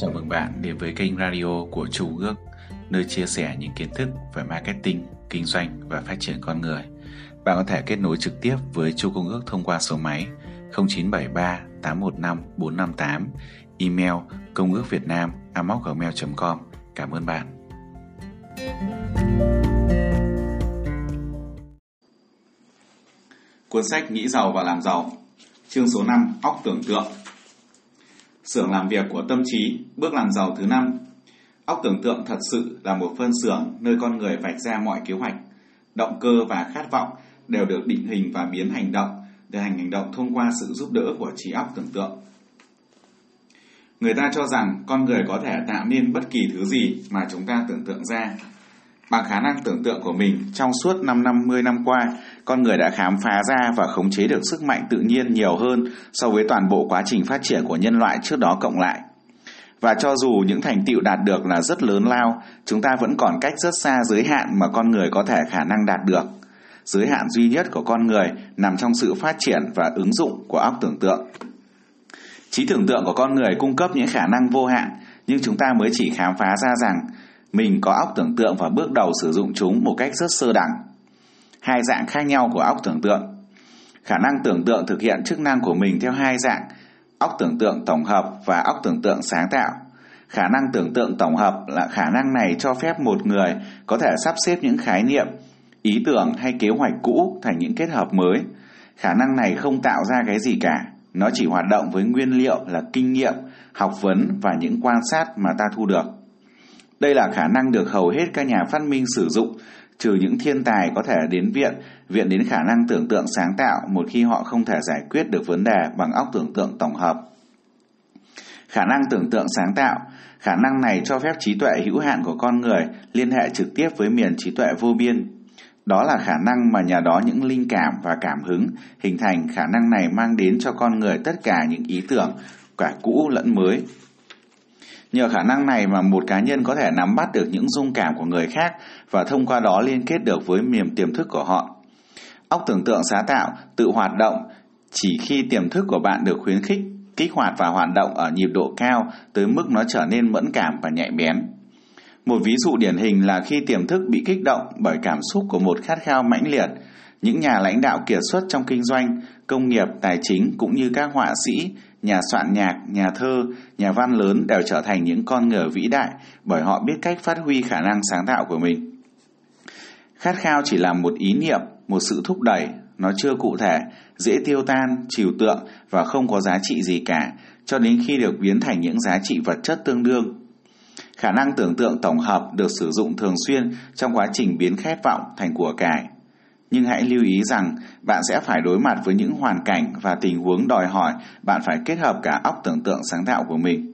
Chào mừng bạn đến với kênh radio của Chu Ước, nơi chia sẻ những kiến thức về marketing, kinh doanh và phát triển con người. Bạn có thể kết nối trực tiếp với Chu Công Ước thông qua số máy 0973 815 458, email công ước việt nam gmail.com. Cảm ơn bạn. Cuốn sách Nghĩ giàu và làm giàu Chương số 5 Óc tưởng tượng Xưởng làm việc của tâm trí, bước làm giàu thứ năm. Óc tưởng tượng thật sự là một phân xưởng nơi con người vạch ra mọi kế hoạch, động cơ và khát vọng đều được định hình và biến hành động, để hành hành động thông qua sự giúp đỡ của trí óc tưởng tượng. Người ta cho rằng con người có thể tạo nên bất kỳ thứ gì mà chúng ta tưởng tượng ra. Bằng khả năng tưởng tượng của mình, trong suốt 5 năm 10 năm qua, con người đã khám phá ra và khống chế được sức mạnh tự nhiên nhiều hơn so với toàn bộ quá trình phát triển của nhân loại trước đó cộng lại. Và cho dù những thành tựu đạt được là rất lớn lao, chúng ta vẫn còn cách rất xa giới hạn mà con người có thể khả năng đạt được. Giới hạn duy nhất của con người nằm trong sự phát triển và ứng dụng của óc tưởng tượng. Trí tưởng tượng của con người cung cấp những khả năng vô hạn, nhưng chúng ta mới chỉ khám phá ra rằng mình có óc tưởng tượng và bước đầu sử dụng chúng một cách rất sơ đẳng. Hai dạng khác nhau của óc tưởng tượng. Khả năng tưởng tượng thực hiện chức năng của mình theo hai dạng, óc tưởng tượng tổng hợp và óc tưởng tượng sáng tạo. Khả năng tưởng tượng tổng hợp là khả năng này cho phép một người có thể sắp xếp những khái niệm, ý tưởng hay kế hoạch cũ thành những kết hợp mới. Khả năng này không tạo ra cái gì cả, nó chỉ hoạt động với nguyên liệu là kinh nghiệm, học vấn và những quan sát mà ta thu được. Đây là khả năng được hầu hết các nhà phát minh sử dụng, trừ những thiên tài có thể đến viện, viện đến khả năng tưởng tượng sáng tạo một khi họ không thể giải quyết được vấn đề bằng óc tưởng tượng tổng hợp. Khả năng tưởng tượng sáng tạo, khả năng này cho phép trí tuệ hữu hạn của con người liên hệ trực tiếp với miền trí tuệ vô biên. Đó là khả năng mà nhờ đó những linh cảm và cảm hứng hình thành khả năng này mang đến cho con người tất cả những ý tưởng cả cũ lẫn mới Nhờ khả năng này mà một cá nhân có thể nắm bắt được những dung cảm của người khác và thông qua đó liên kết được với miềm tiềm thức của họ. Óc tưởng tượng sáng tạo tự hoạt động chỉ khi tiềm thức của bạn được khuyến khích, kích hoạt và hoạt động ở nhịp độ cao tới mức nó trở nên mẫn cảm và nhạy bén. Một ví dụ điển hình là khi tiềm thức bị kích động bởi cảm xúc của một khát khao mãnh liệt, những nhà lãnh đạo kiệt xuất trong kinh doanh, công nghiệp, tài chính cũng như các họa sĩ, nhà soạn nhạc, nhà thơ, nhà văn lớn đều trở thành những con ngựa vĩ đại bởi họ biết cách phát huy khả năng sáng tạo của mình. Khát khao chỉ là một ý niệm, một sự thúc đẩy, nó chưa cụ thể, dễ tiêu tan, trừu tượng và không có giá trị gì cả, cho đến khi được biến thành những giá trị vật chất tương đương. Khả năng tưởng tượng tổng hợp được sử dụng thường xuyên trong quá trình biến khát vọng thành của cải nhưng hãy lưu ý rằng bạn sẽ phải đối mặt với những hoàn cảnh và tình huống đòi hỏi bạn phải kết hợp cả óc tưởng tượng sáng tạo của mình.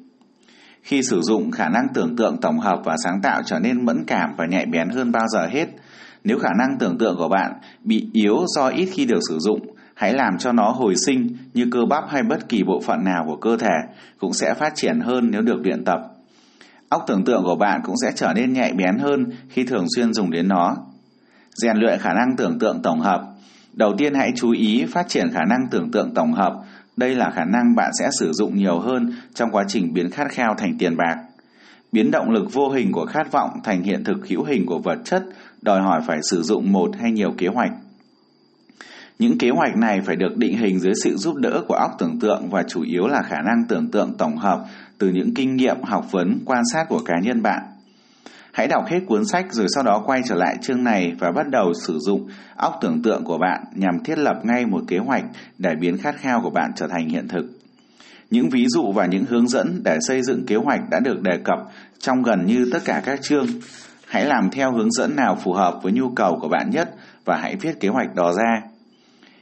Khi sử dụng khả năng tưởng tượng tổng hợp và sáng tạo trở nên mẫn cảm và nhạy bén hơn bao giờ hết. Nếu khả năng tưởng tượng của bạn bị yếu do ít khi được sử dụng, hãy làm cho nó hồi sinh như cơ bắp hay bất kỳ bộ phận nào của cơ thể cũng sẽ phát triển hơn nếu được luyện tập. Óc tưởng tượng của bạn cũng sẽ trở nên nhạy bén hơn khi thường xuyên dùng đến nó rèn luyện khả năng tưởng tượng tổng hợp. Đầu tiên hãy chú ý phát triển khả năng tưởng tượng tổng hợp. Đây là khả năng bạn sẽ sử dụng nhiều hơn trong quá trình biến khát khao thành tiền bạc. Biến động lực vô hình của khát vọng thành hiện thực hữu hình của vật chất, đòi hỏi phải sử dụng một hay nhiều kế hoạch. Những kế hoạch này phải được định hình dưới sự giúp đỡ của óc tưởng tượng và chủ yếu là khả năng tưởng tượng tổng hợp từ những kinh nghiệm, học vấn, quan sát của cá nhân bạn. Hãy đọc hết cuốn sách rồi sau đó quay trở lại chương này và bắt đầu sử dụng óc tưởng tượng của bạn nhằm thiết lập ngay một kế hoạch để biến khát khao của bạn trở thành hiện thực. Những ví dụ và những hướng dẫn để xây dựng kế hoạch đã được đề cập trong gần như tất cả các chương. Hãy làm theo hướng dẫn nào phù hợp với nhu cầu của bạn nhất và hãy viết kế hoạch đó ra.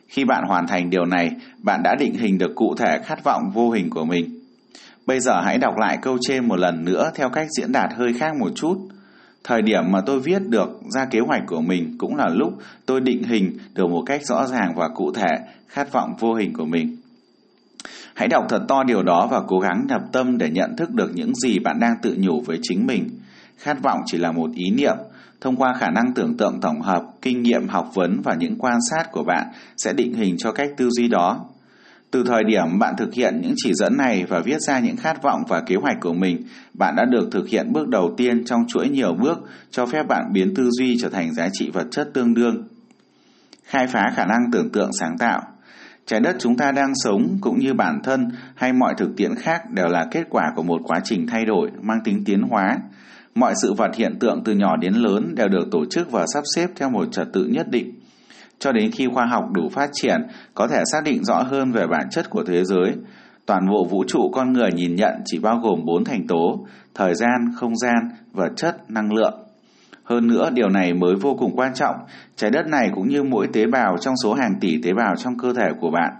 Khi bạn hoàn thành điều này, bạn đã định hình được cụ thể khát vọng vô hình của mình. Bây giờ hãy đọc lại câu trên một lần nữa theo cách diễn đạt hơi khác một chút. Thời điểm mà tôi viết được ra kế hoạch của mình cũng là lúc tôi định hình được một cách rõ ràng và cụ thể khát vọng vô hình của mình. Hãy đọc thật to điều đó và cố gắng nhập tâm để nhận thức được những gì bạn đang tự nhủ với chính mình. Khát vọng chỉ là một ý niệm, thông qua khả năng tưởng tượng tổng hợp, kinh nghiệm học vấn và những quan sát của bạn sẽ định hình cho cách tư duy đó. Từ thời điểm bạn thực hiện những chỉ dẫn này và viết ra những khát vọng và kế hoạch của mình, bạn đã được thực hiện bước đầu tiên trong chuỗi nhiều bước cho phép bạn biến tư duy trở thành giá trị vật chất tương đương. Khai phá khả năng tưởng tượng sáng tạo. Trái đất chúng ta đang sống cũng như bản thân hay mọi thực tiễn khác đều là kết quả của một quá trình thay đổi mang tính tiến hóa. Mọi sự vật hiện tượng từ nhỏ đến lớn đều được tổ chức và sắp xếp theo một trật tự nhất định cho đến khi khoa học đủ phát triển, có thể xác định rõ hơn về bản chất của thế giới. Toàn bộ vũ trụ con người nhìn nhận chỉ bao gồm bốn thành tố, thời gian, không gian, vật chất, năng lượng. Hơn nữa, điều này mới vô cùng quan trọng, trái đất này cũng như mỗi tế bào trong số hàng tỷ tế bào trong cơ thể của bạn.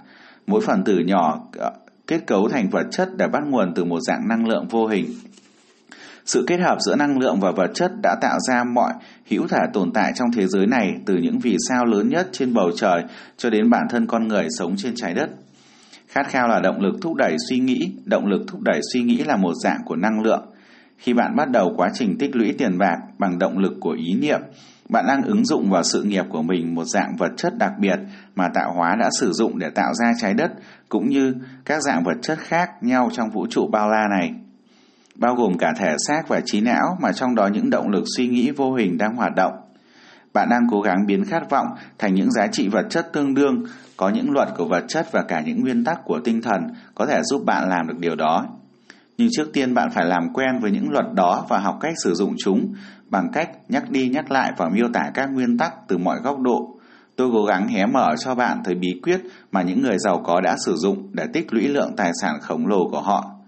Mỗi phần tử nhỏ ờ, kết cấu thành vật chất đã bắt nguồn từ một dạng năng lượng vô hình. Sự kết hợp giữa năng lượng và vật chất đã tạo ra mọi hữu thể tồn tại trong thế giới này từ những vì sao lớn nhất trên bầu trời cho đến bản thân con người sống trên trái đất. Khát khao là động lực thúc đẩy suy nghĩ, động lực thúc đẩy suy nghĩ là một dạng của năng lượng. Khi bạn bắt đầu quá trình tích lũy tiền bạc bằng động lực của ý niệm, bạn đang ứng dụng vào sự nghiệp của mình một dạng vật chất đặc biệt mà tạo hóa đã sử dụng để tạo ra trái đất cũng như các dạng vật chất khác nhau trong vũ trụ bao la này bao gồm cả thể xác và trí não mà trong đó những động lực suy nghĩ vô hình đang hoạt động. Bạn đang cố gắng biến khát vọng thành những giá trị vật chất tương đương, có những luật của vật chất và cả những nguyên tắc của tinh thần có thể giúp bạn làm được điều đó. Nhưng trước tiên bạn phải làm quen với những luật đó và học cách sử dụng chúng bằng cách nhắc đi nhắc lại và miêu tả các nguyên tắc từ mọi góc độ. Tôi cố gắng hé mở cho bạn thấy bí quyết mà những người giàu có đã sử dụng để tích lũy lượng tài sản khổng lồ của họ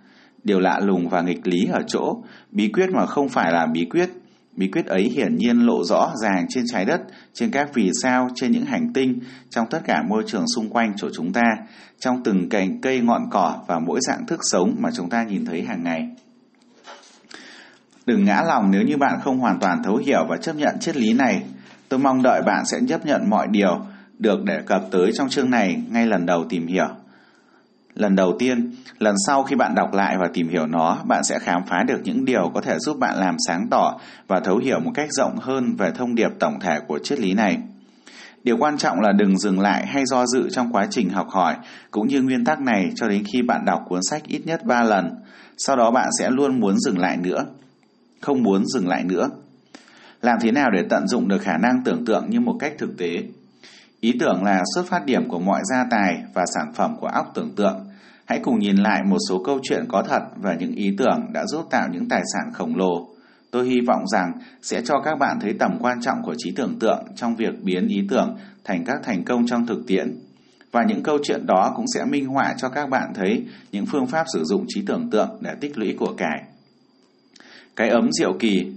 Điều lạ lùng và nghịch lý ở chỗ, bí quyết mà không phải là bí quyết. Bí quyết ấy hiển nhiên lộ rõ ràng trên trái đất, trên các vì sao, trên những hành tinh, trong tất cả môi trường xung quanh chỗ chúng ta, trong từng cành cây ngọn cỏ và mỗi dạng thức sống mà chúng ta nhìn thấy hàng ngày. Đừng ngã lòng nếu như bạn không hoàn toàn thấu hiểu và chấp nhận triết lý này. Tôi mong đợi bạn sẽ chấp nhận mọi điều được đề cập tới trong chương này ngay lần đầu tìm hiểu. Lần đầu tiên, lần sau khi bạn đọc lại và tìm hiểu nó, bạn sẽ khám phá được những điều có thể giúp bạn làm sáng tỏ và thấu hiểu một cách rộng hơn về thông điệp tổng thể của triết lý này. Điều quan trọng là đừng dừng lại hay do dự trong quá trình học hỏi, cũng như nguyên tắc này cho đến khi bạn đọc cuốn sách ít nhất 3 lần. Sau đó bạn sẽ luôn muốn dừng lại nữa, không muốn dừng lại nữa. Làm thế nào để tận dụng được khả năng tưởng tượng như một cách thực tế? Ý tưởng là xuất phát điểm của mọi gia tài và sản phẩm của óc tưởng tượng. Hãy cùng nhìn lại một số câu chuyện có thật và những ý tưởng đã giúp tạo những tài sản khổng lồ. Tôi hy vọng rằng sẽ cho các bạn thấy tầm quan trọng của trí tưởng tượng trong việc biến ý tưởng thành các thành công trong thực tiễn. Và những câu chuyện đó cũng sẽ minh họa cho các bạn thấy những phương pháp sử dụng trí tưởng tượng để tích lũy của cải. Cái ấm diệu kỳ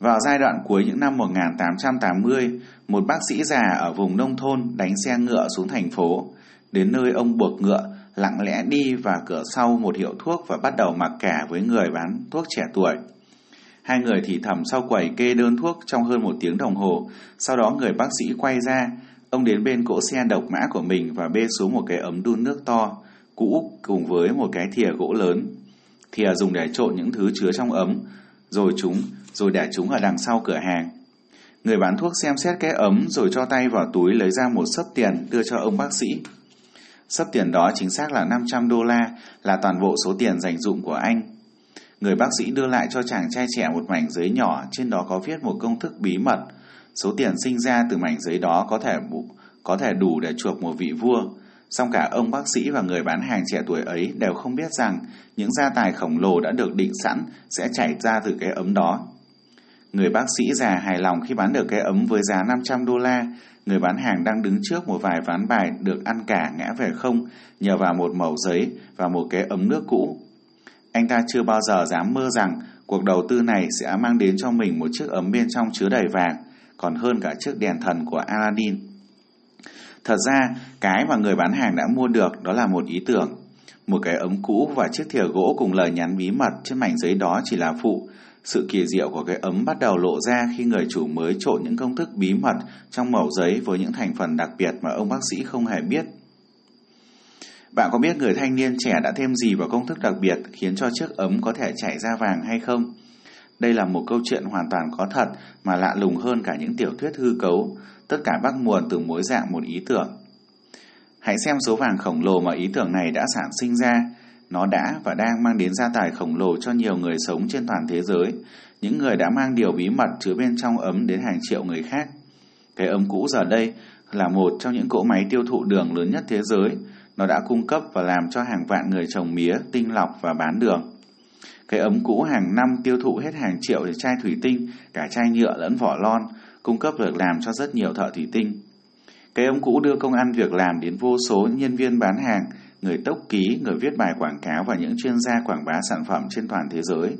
vào giai đoạn cuối những năm 1880, một bác sĩ già ở vùng nông thôn đánh xe ngựa xuống thành phố. Đến nơi ông buộc ngựa, lặng lẽ đi vào cửa sau một hiệu thuốc và bắt đầu mặc cả với người bán thuốc trẻ tuổi. Hai người thì thầm sau quầy kê đơn thuốc trong hơn một tiếng đồng hồ. Sau đó người bác sĩ quay ra, ông đến bên cỗ xe độc mã của mình và bê xuống một cái ấm đun nước to, cũ cùng với một cái thìa gỗ lớn. Thìa dùng để trộn những thứ chứa trong ấm, rồi chúng rồi để chúng ở đằng sau cửa hàng. Người bán thuốc xem xét cái ấm rồi cho tay vào túi lấy ra một sấp tiền đưa cho ông bác sĩ. Sấp tiền đó chính xác là 500 đô la, là toàn bộ số tiền dành dụng của anh. Người bác sĩ đưa lại cho chàng trai trẻ một mảnh giấy nhỏ, trên đó có viết một công thức bí mật. Số tiền sinh ra từ mảnh giấy đó có thể có thể đủ để chuộc một vị vua. Song cả ông bác sĩ và người bán hàng trẻ tuổi ấy đều không biết rằng những gia tài khổng lồ đã được định sẵn sẽ chảy ra từ cái ấm đó. Người bác sĩ già hài lòng khi bán được cái ấm với giá 500 đô la. Người bán hàng đang đứng trước một vài ván bài được ăn cả ngã về không nhờ vào một mẩu giấy và một cái ấm nước cũ. Anh ta chưa bao giờ dám mơ rằng cuộc đầu tư này sẽ mang đến cho mình một chiếc ấm bên trong chứa đầy vàng, còn hơn cả chiếc đèn thần của Aladdin. Thật ra, cái mà người bán hàng đã mua được đó là một ý tưởng. Một cái ấm cũ và chiếc thìa gỗ cùng lời nhắn bí mật trên mảnh giấy đó chỉ là phụ, sự kỳ diệu của cái ấm bắt đầu lộ ra khi người chủ mới trộn những công thức bí mật trong mẩu giấy với những thành phần đặc biệt mà ông bác sĩ không hề biết. Bạn có biết người thanh niên trẻ đã thêm gì vào công thức đặc biệt khiến cho chiếc ấm có thể chảy ra vàng hay không? Đây là một câu chuyện hoàn toàn có thật mà lạ lùng hơn cả những tiểu thuyết hư cấu, tất cả bắt nguồn từ mối dạng một ý tưởng. Hãy xem số vàng khổng lồ mà ý tưởng này đã sản sinh ra. Nó đã và đang mang đến gia tài khổng lồ cho nhiều người sống trên toàn thế giới. Những người đã mang điều bí mật chứa bên trong ấm đến hàng triệu người khác. Cái ấm cũ giờ đây là một trong những cỗ máy tiêu thụ đường lớn nhất thế giới. Nó đã cung cấp và làm cho hàng vạn người trồng mía, tinh lọc và bán đường. Cái ấm cũ hàng năm tiêu thụ hết hàng triệu chai thủy tinh, cả chai nhựa lẫn vỏ lon, cung cấp việc làm cho rất nhiều thợ thủy tinh. Cái ấm cũ đưa công ăn việc làm đến vô số nhân viên bán hàng, người tốc ký, người viết bài quảng cáo và những chuyên gia quảng bá sản phẩm trên toàn thế giới.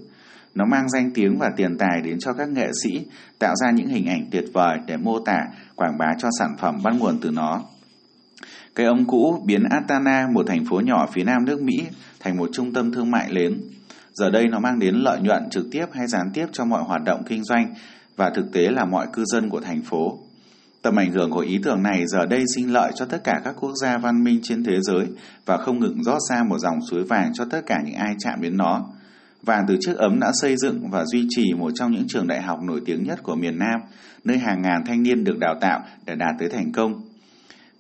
Nó mang danh tiếng và tiền tài đến cho các nghệ sĩ, tạo ra những hình ảnh tuyệt vời để mô tả, quảng bá cho sản phẩm bắt nguồn từ nó. Cái ống cũ biến Atlanta, một thành phố nhỏ phía nam nước Mỹ, thành một trung tâm thương mại lớn. Giờ đây nó mang đến lợi nhuận trực tiếp hay gián tiếp cho mọi hoạt động kinh doanh và thực tế là mọi cư dân của thành phố. Tầm ảnh hưởng của ý tưởng này giờ đây sinh lợi cho tất cả các quốc gia văn minh trên thế giới và không ngừng rót ra một dòng suối vàng cho tất cả những ai chạm đến nó. Vàng từ chiếc ấm đã xây dựng và duy trì một trong những trường đại học nổi tiếng nhất của miền Nam, nơi hàng ngàn thanh niên được đào tạo để đạt tới thành công.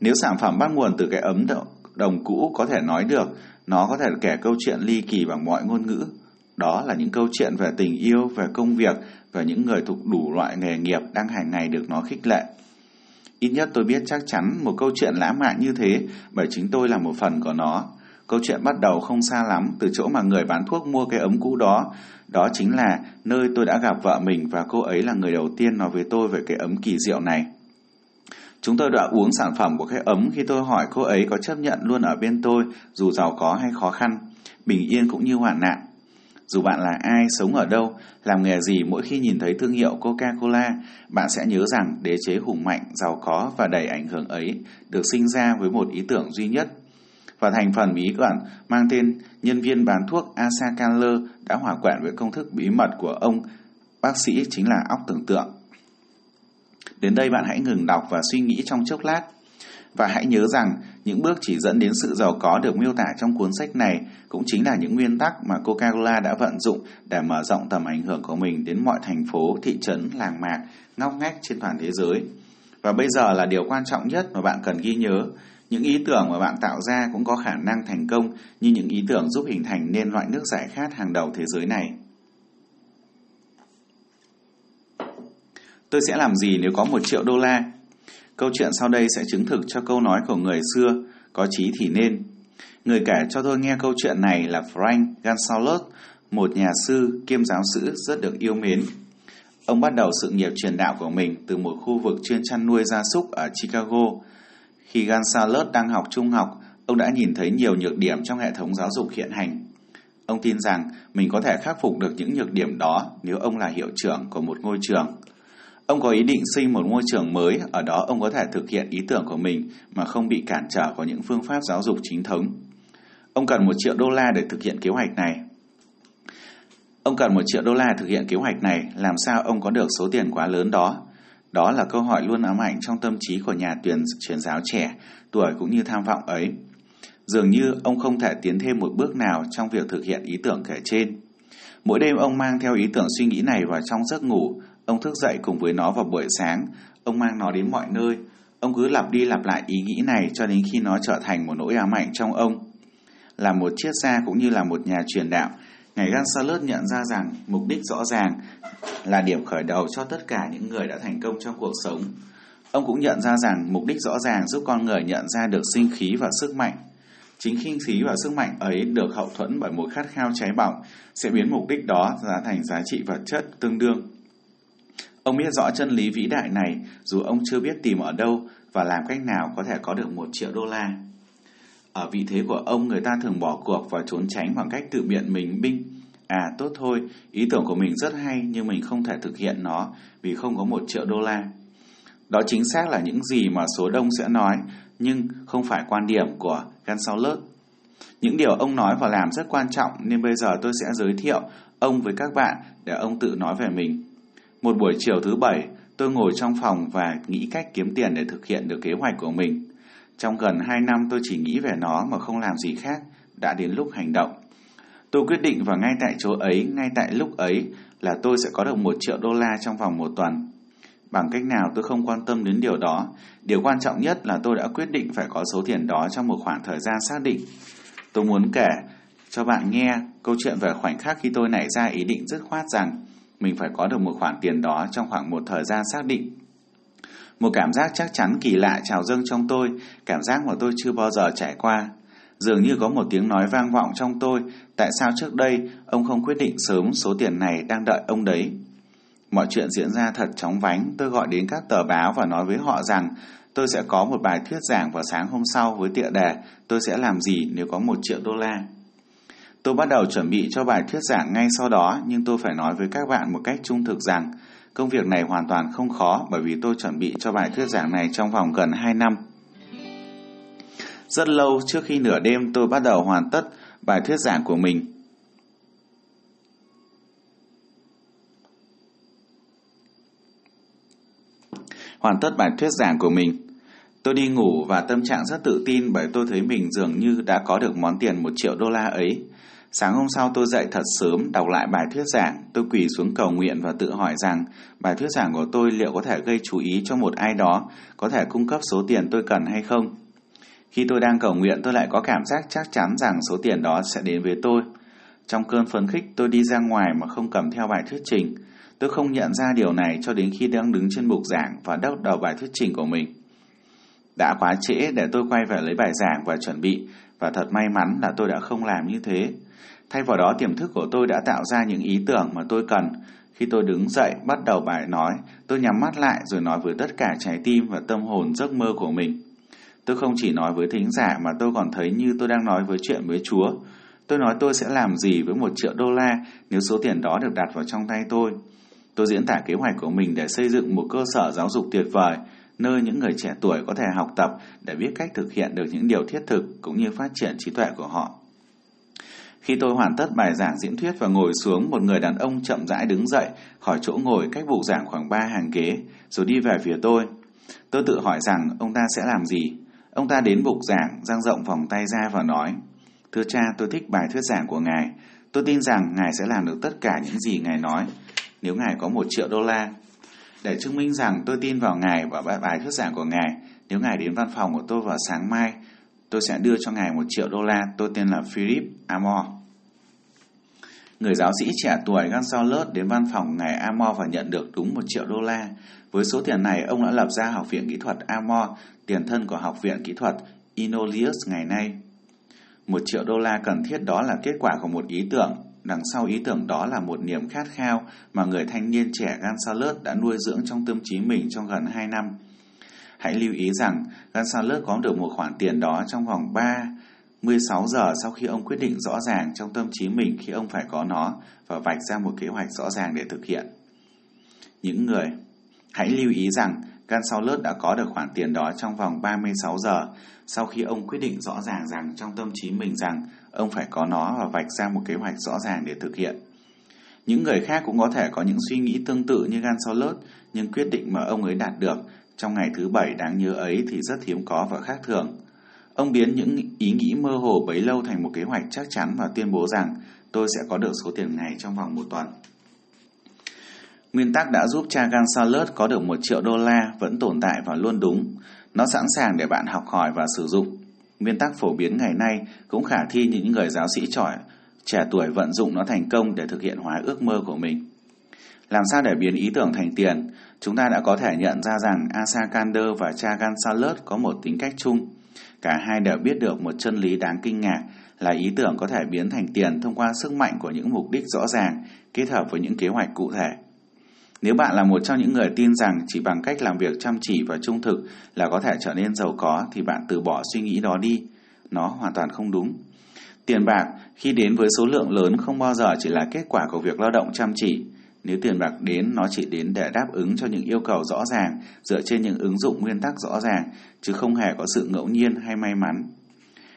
Nếu sản phẩm bắt nguồn từ cái ấm đồng cũ có thể nói được, nó có thể kể câu chuyện ly kỳ bằng mọi ngôn ngữ. Đó là những câu chuyện về tình yêu, về công việc, về những người thuộc đủ loại nghề nghiệp đang hàng ngày được nó khích lệ. Ít nhất tôi biết chắc chắn một câu chuyện lãng mạn như thế bởi chính tôi là một phần của nó. Câu chuyện bắt đầu không xa lắm từ chỗ mà người bán thuốc mua cái ấm cũ đó. Đó chính là nơi tôi đã gặp vợ mình và cô ấy là người đầu tiên nói với tôi về cái ấm kỳ diệu này. Chúng tôi đã uống sản phẩm của cái ấm khi tôi hỏi cô ấy có chấp nhận luôn ở bên tôi dù giàu có hay khó khăn, bình yên cũng như hoạn nạn. Dù bạn là ai, sống ở đâu, làm nghề gì mỗi khi nhìn thấy thương hiệu Coca-Cola, bạn sẽ nhớ rằng đế chế hùng mạnh, giàu có và đầy ảnh hưởng ấy được sinh ra với một ý tưởng duy nhất. Và thành phần bí ẩn mang tên nhân viên bán thuốc Asa Kanler đã hòa quyện với công thức bí mật của ông bác sĩ chính là óc tưởng tượng. Đến đây bạn hãy ngừng đọc và suy nghĩ trong chốc lát. Và hãy nhớ rằng những bước chỉ dẫn đến sự giàu có được miêu tả trong cuốn sách này cũng chính là những nguyên tắc mà Coca-Cola đã vận dụng để mở rộng tầm ảnh hưởng của mình đến mọi thành phố, thị trấn, làng mạc, ngóc ngách trên toàn thế giới. Và bây giờ là điều quan trọng nhất mà bạn cần ghi nhớ. Những ý tưởng mà bạn tạo ra cũng có khả năng thành công như những ý tưởng giúp hình thành nên loại nước giải khát hàng đầu thế giới này. Tôi sẽ làm gì nếu có một triệu đô la? Câu chuyện sau đây sẽ chứng thực cho câu nói của người xưa, có chí thì nên. Người kể cho tôi nghe câu chuyện này là Frank Gonzalez, một nhà sư kiêm giáo sư rất được yêu mến. Ông bắt đầu sự nghiệp truyền đạo của mình từ một khu vực chuyên chăn nuôi gia súc ở Chicago. Khi Gonzalez đang học trung học, ông đã nhìn thấy nhiều nhược điểm trong hệ thống giáo dục hiện hành. Ông tin rằng mình có thể khắc phục được những nhược điểm đó nếu ông là hiệu trưởng của một ngôi trường. Ông có ý định xây một môi trường mới, ở đó ông có thể thực hiện ý tưởng của mình mà không bị cản trở của những phương pháp giáo dục chính thống. Ông cần một triệu đô la để thực hiện kế hoạch này. Ông cần một triệu đô la thực hiện kế hoạch này, làm sao ông có được số tiền quá lớn đó? Đó là câu hỏi luôn ám ảnh trong tâm trí của nhà tuyển truyền giáo trẻ, tuổi cũng như tham vọng ấy. Dường như ông không thể tiến thêm một bước nào trong việc thực hiện ý tưởng kể trên. Mỗi đêm ông mang theo ý tưởng suy nghĩ này vào trong giấc ngủ, Ông thức dậy cùng với nó vào buổi sáng, ông mang nó đến mọi nơi. Ông cứ lặp đi lặp lại ý nghĩ này cho đến khi nó trở thành một nỗi ám ảnh trong ông. Là một triết gia cũng như là một nhà truyền đạo, Ngài Gonzalez nhận ra rằng mục đích rõ ràng là điểm khởi đầu cho tất cả những người đã thành công trong cuộc sống. Ông cũng nhận ra rằng mục đích rõ ràng giúp con người nhận ra được sinh khí và sức mạnh. Chính khinh khí và sức mạnh ấy được hậu thuẫn bởi một khát khao cháy bỏng sẽ biến mục đích đó ra thành giá trị vật chất tương đương. Ông biết rõ chân lý vĩ đại này dù ông chưa biết tìm ở đâu và làm cách nào có thể có được một triệu đô la. Ở vị thế của ông người ta thường bỏ cuộc và trốn tránh bằng cách tự biện mình binh. À tốt thôi, ý tưởng của mình rất hay nhưng mình không thể thực hiện nó vì không có một triệu đô la. Đó chính xác là những gì mà số đông sẽ nói nhưng không phải quan điểm của cán sau lớp Những điều ông nói và làm rất quan trọng nên bây giờ tôi sẽ giới thiệu ông với các bạn để ông tự nói về mình. Một buổi chiều thứ bảy, tôi ngồi trong phòng và nghĩ cách kiếm tiền để thực hiện được kế hoạch của mình. Trong gần 2 năm tôi chỉ nghĩ về nó mà không làm gì khác, đã đến lúc hành động. Tôi quyết định vào ngay tại chỗ ấy, ngay tại lúc ấy là tôi sẽ có được một triệu đô la trong vòng một tuần. Bằng cách nào tôi không quan tâm đến điều đó. Điều quan trọng nhất là tôi đã quyết định phải có số tiền đó trong một khoảng thời gian xác định. Tôi muốn kể cho bạn nghe câu chuyện về khoảnh khắc khi tôi nảy ra ý định dứt khoát rằng mình phải có được một khoản tiền đó trong khoảng một thời gian xác định. Một cảm giác chắc chắn kỳ lạ trào dâng trong tôi, cảm giác mà tôi chưa bao giờ trải qua. Dường như có một tiếng nói vang vọng trong tôi, tại sao trước đây ông không quyết định sớm số tiền này đang đợi ông đấy. Mọi chuyện diễn ra thật chóng vánh, tôi gọi đến các tờ báo và nói với họ rằng tôi sẽ có một bài thuyết giảng vào sáng hôm sau với tựa đề tôi sẽ làm gì nếu có một triệu đô la. Tôi bắt đầu chuẩn bị cho bài thuyết giảng ngay sau đó, nhưng tôi phải nói với các bạn một cách trung thực rằng công việc này hoàn toàn không khó bởi vì tôi chuẩn bị cho bài thuyết giảng này trong vòng gần 2 năm. Rất lâu trước khi nửa đêm tôi bắt đầu hoàn tất bài thuyết giảng của mình. Hoàn tất bài thuyết giảng của mình. Tôi đi ngủ và tâm trạng rất tự tin bởi tôi thấy mình dường như đã có được món tiền một triệu đô la ấy. Sáng hôm sau tôi dậy thật sớm, đọc lại bài thuyết giảng, tôi quỳ xuống cầu nguyện và tự hỏi rằng bài thuyết giảng của tôi liệu có thể gây chú ý cho một ai đó, có thể cung cấp số tiền tôi cần hay không. Khi tôi đang cầu nguyện tôi lại có cảm giác chắc chắn rằng số tiền đó sẽ đến với tôi. Trong cơn phấn khích tôi đi ra ngoài mà không cầm theo bài thuyết trình. Tôi không nhận ra điều này cho đến khi đang đứng trên bục giảng và đốc đầu bài thuyết trình của mình. Đã quá trễ để tôi quay về lấy bài giảng và chuẩn bị và thật may mắn là tôi đã không làm như thế. Thay vào đó tiềm thức của tôi đã tạo ra những ý tưởng mà tôi cần. Khi tôi đứng dậy bắt đầu bài nói, tôi nhắm mắt lại rồi nói với tất cả trái tim và tâm hồn giấc mơ của mình. Tôi không chỉ nói với thính giả mà tôi còn thấy như tôi đang nói với chuyện với Chúa. Tôi nói tôi sẽ làm gì với một triệu đô la nếu số tiền đó được đặt vào trong tay tôi. Tôi diễn tả kế hoạch của mình để xây dựng một cơ sở giáo dục tuyệt vời, nơi những người trẻ tuổi có thể học tập để biết cách thực hiện được những điều thiết thực cũng như phát triển trí tuệ của họ. Khi tôi hoàn tất bài giảng diễn thuyết và ngồi xuống, một người đàn ông chậm rãi đứng dậy khỏi chỗ ngồi cách bục giảng khoảng ba hàng ghế, rồi đi về phía tôi. Tôi tự hỏi rằng ông ta sẽ làm gì? Ông ta đến bục giảng, dang rộng vòng tay ra và nói, Thưa cha, tôi thích bài thuyết giảng của Ngài. Tôi tin rằng Ngài sẽ làm được tất cả những gì Ngài nói, nếu Ngài có một triệu đô la. Để chứng minh rằng tôi tin vào Ngài và bài thuyết giảng của Ngài, nếu Ngài đến văn phòng của tôi vào sáng mai, tôi sẽ đưa cho Ngài một triệu đô la. Tôi tên là Philip Amor. Người giáo sĩ trẻ tuổi Gonzalez đến văn phòng ngài Amor và nhận được đúng một triệu đô la. Với số tiền này, ông đã lập ra Học viện Kỹ thuật Amor, tiền thân của Học viện Kỹ thuật Inolius ngày nay. Một triệu đô la cần thiết đó là kết quả của một ý tưởng. Đằng sau ý tưởng đó là một niềm khát khao mà người thanh niên trẻ Gonzalez đã nuôi dưỡng trong tâm trí mình trong gần 2 năm. Hãy lưu ý rằng Gonzalez có được một khoản tiền đó trong vòng 3 16 giờ sau khi ông quyết định rõ ràng trong tâm trí mình khi ông phải có nó và vạch ra một kế hoạch rõ ràng để thực hiện. Những người, Hãy lưu ý rằng Gonzalez đã có được khoản tiền đó trong vòng 36 giờ sau khi ông quyết định rõ ràng rằng trong tâm trí mình rằng ông phải có nó và vạch ra một kế hoạch rõ ràng để thực hiện. Những người khác cũng có thể có những suy nghĩ tương tự như Gonzalez, nhưng quyết định mà ông ấy đạt được trong ngày thứ bảy đáng nhớ ấy thì rất hiếm có và khác thường. Ông biến những ý nghĩ mơ hồ bấy lâu thành một kế hoạch chắc chắn và tuyên bố rằng tôi sẽ có được số tiền này trong vòng một tuần. Nguyên tắc đã giúp cha Gonzalez có được một triệu đô la vẫn tồn tại và luôn đúng. Nó sẵn sàng để bạn học hỏi và sử dụng. Nguyên tắc phổ biến ngày nay cũng khả thi như những người giáo sĩ trỏi trẻ tuổi vận dụng nó thành công để thực hiện hóa ước mơ của mình. Làm sao để biến ý tưởng thành tiền? Chúng ta đã có thể nhận ra rằng Asa Kander và cha Gonzalez có một tính cách chung. Cả hai đều biết được một chân lý đáng kinh ngạc là ý tưởng có thể biến thành tiền thông qua sức mạnh của những mục đích rõ ràng, kết hợp với những kế hoạch cụ thể. Nếu bạn là một trong những người tin rằng chỉ bằng cách làm việc chăm chỉ và trung thực là có thể trở nên giàu có thì bạn từ bỏ suy nghĩ đó đi. Nó hoàn toàn không đúng. Tiền bạc khi đến với số lượng lớn không bao giờ chỉ là kết quả của việc lao động chăm chỉ. Nếu tiền bạc đến, nó chỉ đến để đáp ứng cho những yêu cầu rõ ràng, dựa trên những ứng dụng nguyên tắc rõ ràng, chứ không hề có sự ngẫu nhiên hay may mắn.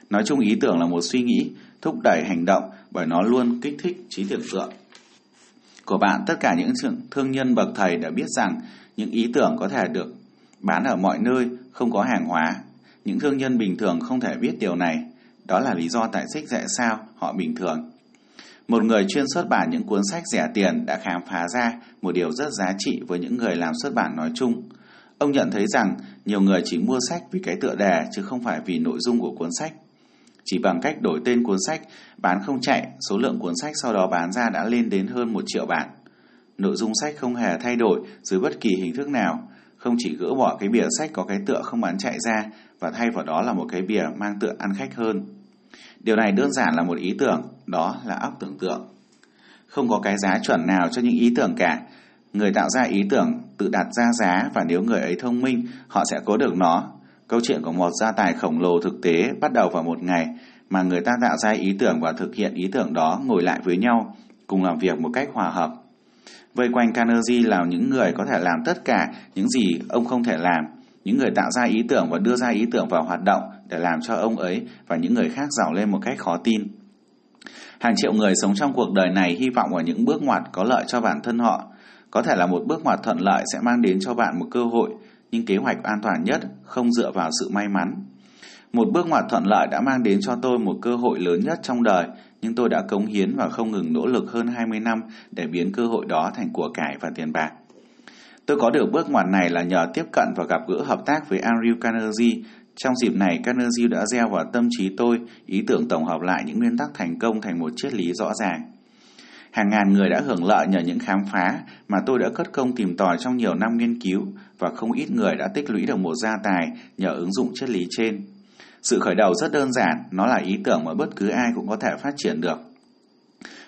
Nói chung ý tưởng là một suy nghĩ, thúc đẩy hành động bởi nó luôn kích thích trí tưởng tượng. Của bạn, tất cả những thương nhân bậc thầy đã biết rằng những ý tưởng có thể được bán ở mọi nơi, không có hàng hóa. Những thương nhân bình thường không thể biết điều này. Đó là lý do tại sách dạy sao họ bình thường. Một người chuyên xuất bản những cuốn sách rẻ tiền đã khám phá ra một điều rất giá trị với những người làm xuất bản nói chung. Ông nhận thấy rằng nhiều người chỉ mua sách vì cái tựa đề chứ không phải vì nội dung của cuốn sách. Chỉ bằng cách đổi tên cuốn sách, bán không chạy, số lượng cuốn sách sau đó bán ra đã lên đến hơn một triệu bản. Nội dung sách không hề thay đổi dưới bất kỳ hình thức nào, không chỉ gỡ bỏ cái bìa sách có cái tựa không bán chạy ra và thay vào đó là một cái bìa mang tựa ăn khách hơn. Điều này đơn giản là một ý tưởng, đó là óc tưởng tượng. Không có cái giá chuẩn nào cho những ý tưởng cả. Người tạo ra ý tưởng tự đặt ra giá và nếu người ấy thông minh, họ sẽ có được nó. Câu chuyện của một gia tài khổng lồ thực tế bắt đầu vào một ngày mà người ta tạo ra ý tưởng và thực hiện ý tưởng đó ngồi lại với nhau, cùng làm việc một cách hòa hợp. Vây quanh Carnegie là những người có thể làm tất cả những gì ông không thể làm, những người tạo ra ý tưởng và đưa ra ý tưởng vào hoạt động để làm cho ông ấy và những người khác giàu lên một cách khó tin. Hàng triệu người sống trong cuộc đời này hy vọng vào những bước ngoặt có lợi cho bản thân họ. Có thể là một bước ngoặt thuận lợi sẽ mang đến cho bạn một cơ hội, nhưng kế hoạch an toàn nhất không dựa vào sự may mắn. Một bước ngoặt thuận lợi đã mang đến cho tôi một cơ hội lớn nhất trong đời, nhưng tôi đã cống hiến và không ngừng nỗ lực hơn 20 năm để biến cơ hội đó thành của cải và tiền bạc. Tôi có được bước ngoặt này là nhờ tiếp cận và gặp gỡ hợp tác với Andrew Carnegie. Trong dịp này, Carnegie đã gieo vào tâm trí tôi ý tưởng tổng hợp lại những nguyên tắc thành công thành một triết lý rõ ràng. Hàng ngàn người đã hưởng lợi nhờ những khám phá mà tôi đã cất công tìm tòi trong nhiều năm nghiên cứu và không ít người đã tích lũy được một gia tài nhờ ứng dụng triết lý trên. Sự khởi đầu rất đơn giản, nó là ý tưởng mà bất cứ ai cũng có thể phát triển được.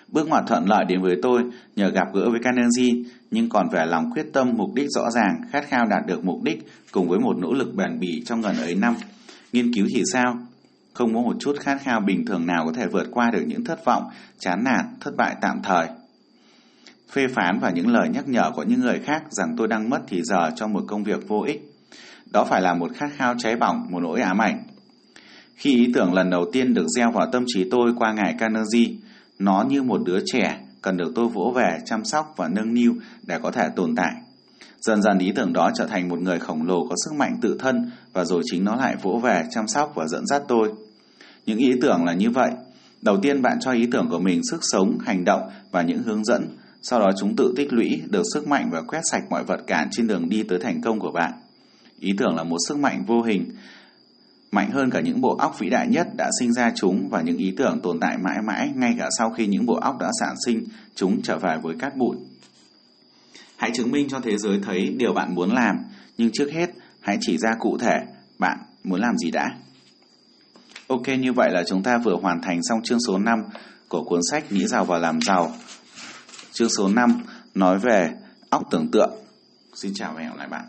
Bước ngoặt thuận lợi đến với tôi nhờ gặp gỡ với Carnegie, nhưng còn về lòng quyết tâm mục đích rõ ràng, khát khao đạt được mục đích cùng với một nỗ lực bền bỉ trong gần ấy năm. Nghiên cứu thì sao? Không có một chút khát khao bình thường nào có thể vượt qua được những thất vọng, chán nản, thất bại tạm thời. Phê phán và những lời nhắc nhở của những người khác rằng tôi đang mất thì giờ cho một công việc vô ích. Đó phải là một khát khao cháy bỏng, một nỗi ám ảnh. Khi ý tưởng lần đầu tiên được gieo vào tâm trí tôi qua ngài Carnegie, nó như một đứa trẻ cần được tôi vỗ về, chăm sóc và nâng niu để có thể tồn tại. Dần dần ý tưởng đó trở thành một người khổng lồ có sức mạnh tự thân và rồi chính nó lại vỗ về, chăm sóc và dẫn dắt tôi. Những ý tưởng là như vậy. Đầu tiên bạn cho ý tưởng của mình sức sống, hành động và những hướng dẫn. Sau đó chúng tự tích lũy được sức mạnh và quét sạch mọi vật cản trên đường đi tới thành công của bạn. Ý tưởng là một sức mạnh vô hình, mạnh hơn cả những bộ óc vĩ đại nhất đã sinh ra chúng và những ý tưởng tồn tại mãi mãi ngay cả sau khi những bộ óc đã sản sinh chúng trở về với cát bụi. Hãy chứng minh cho thế giới thấy điều bạn muốn làm, nhưng trước hết hãy chỉ ra cụ thể bạn muốn làm gì đã. Ok, như vậy là chúng ta vừa hoàn thành xong chương số 5 của cuốn sách Nghĩ giàu và làm giàu. Chương số 5 nói về óc tưởng tượng. Xin chào và hẹn gặp lại bạn.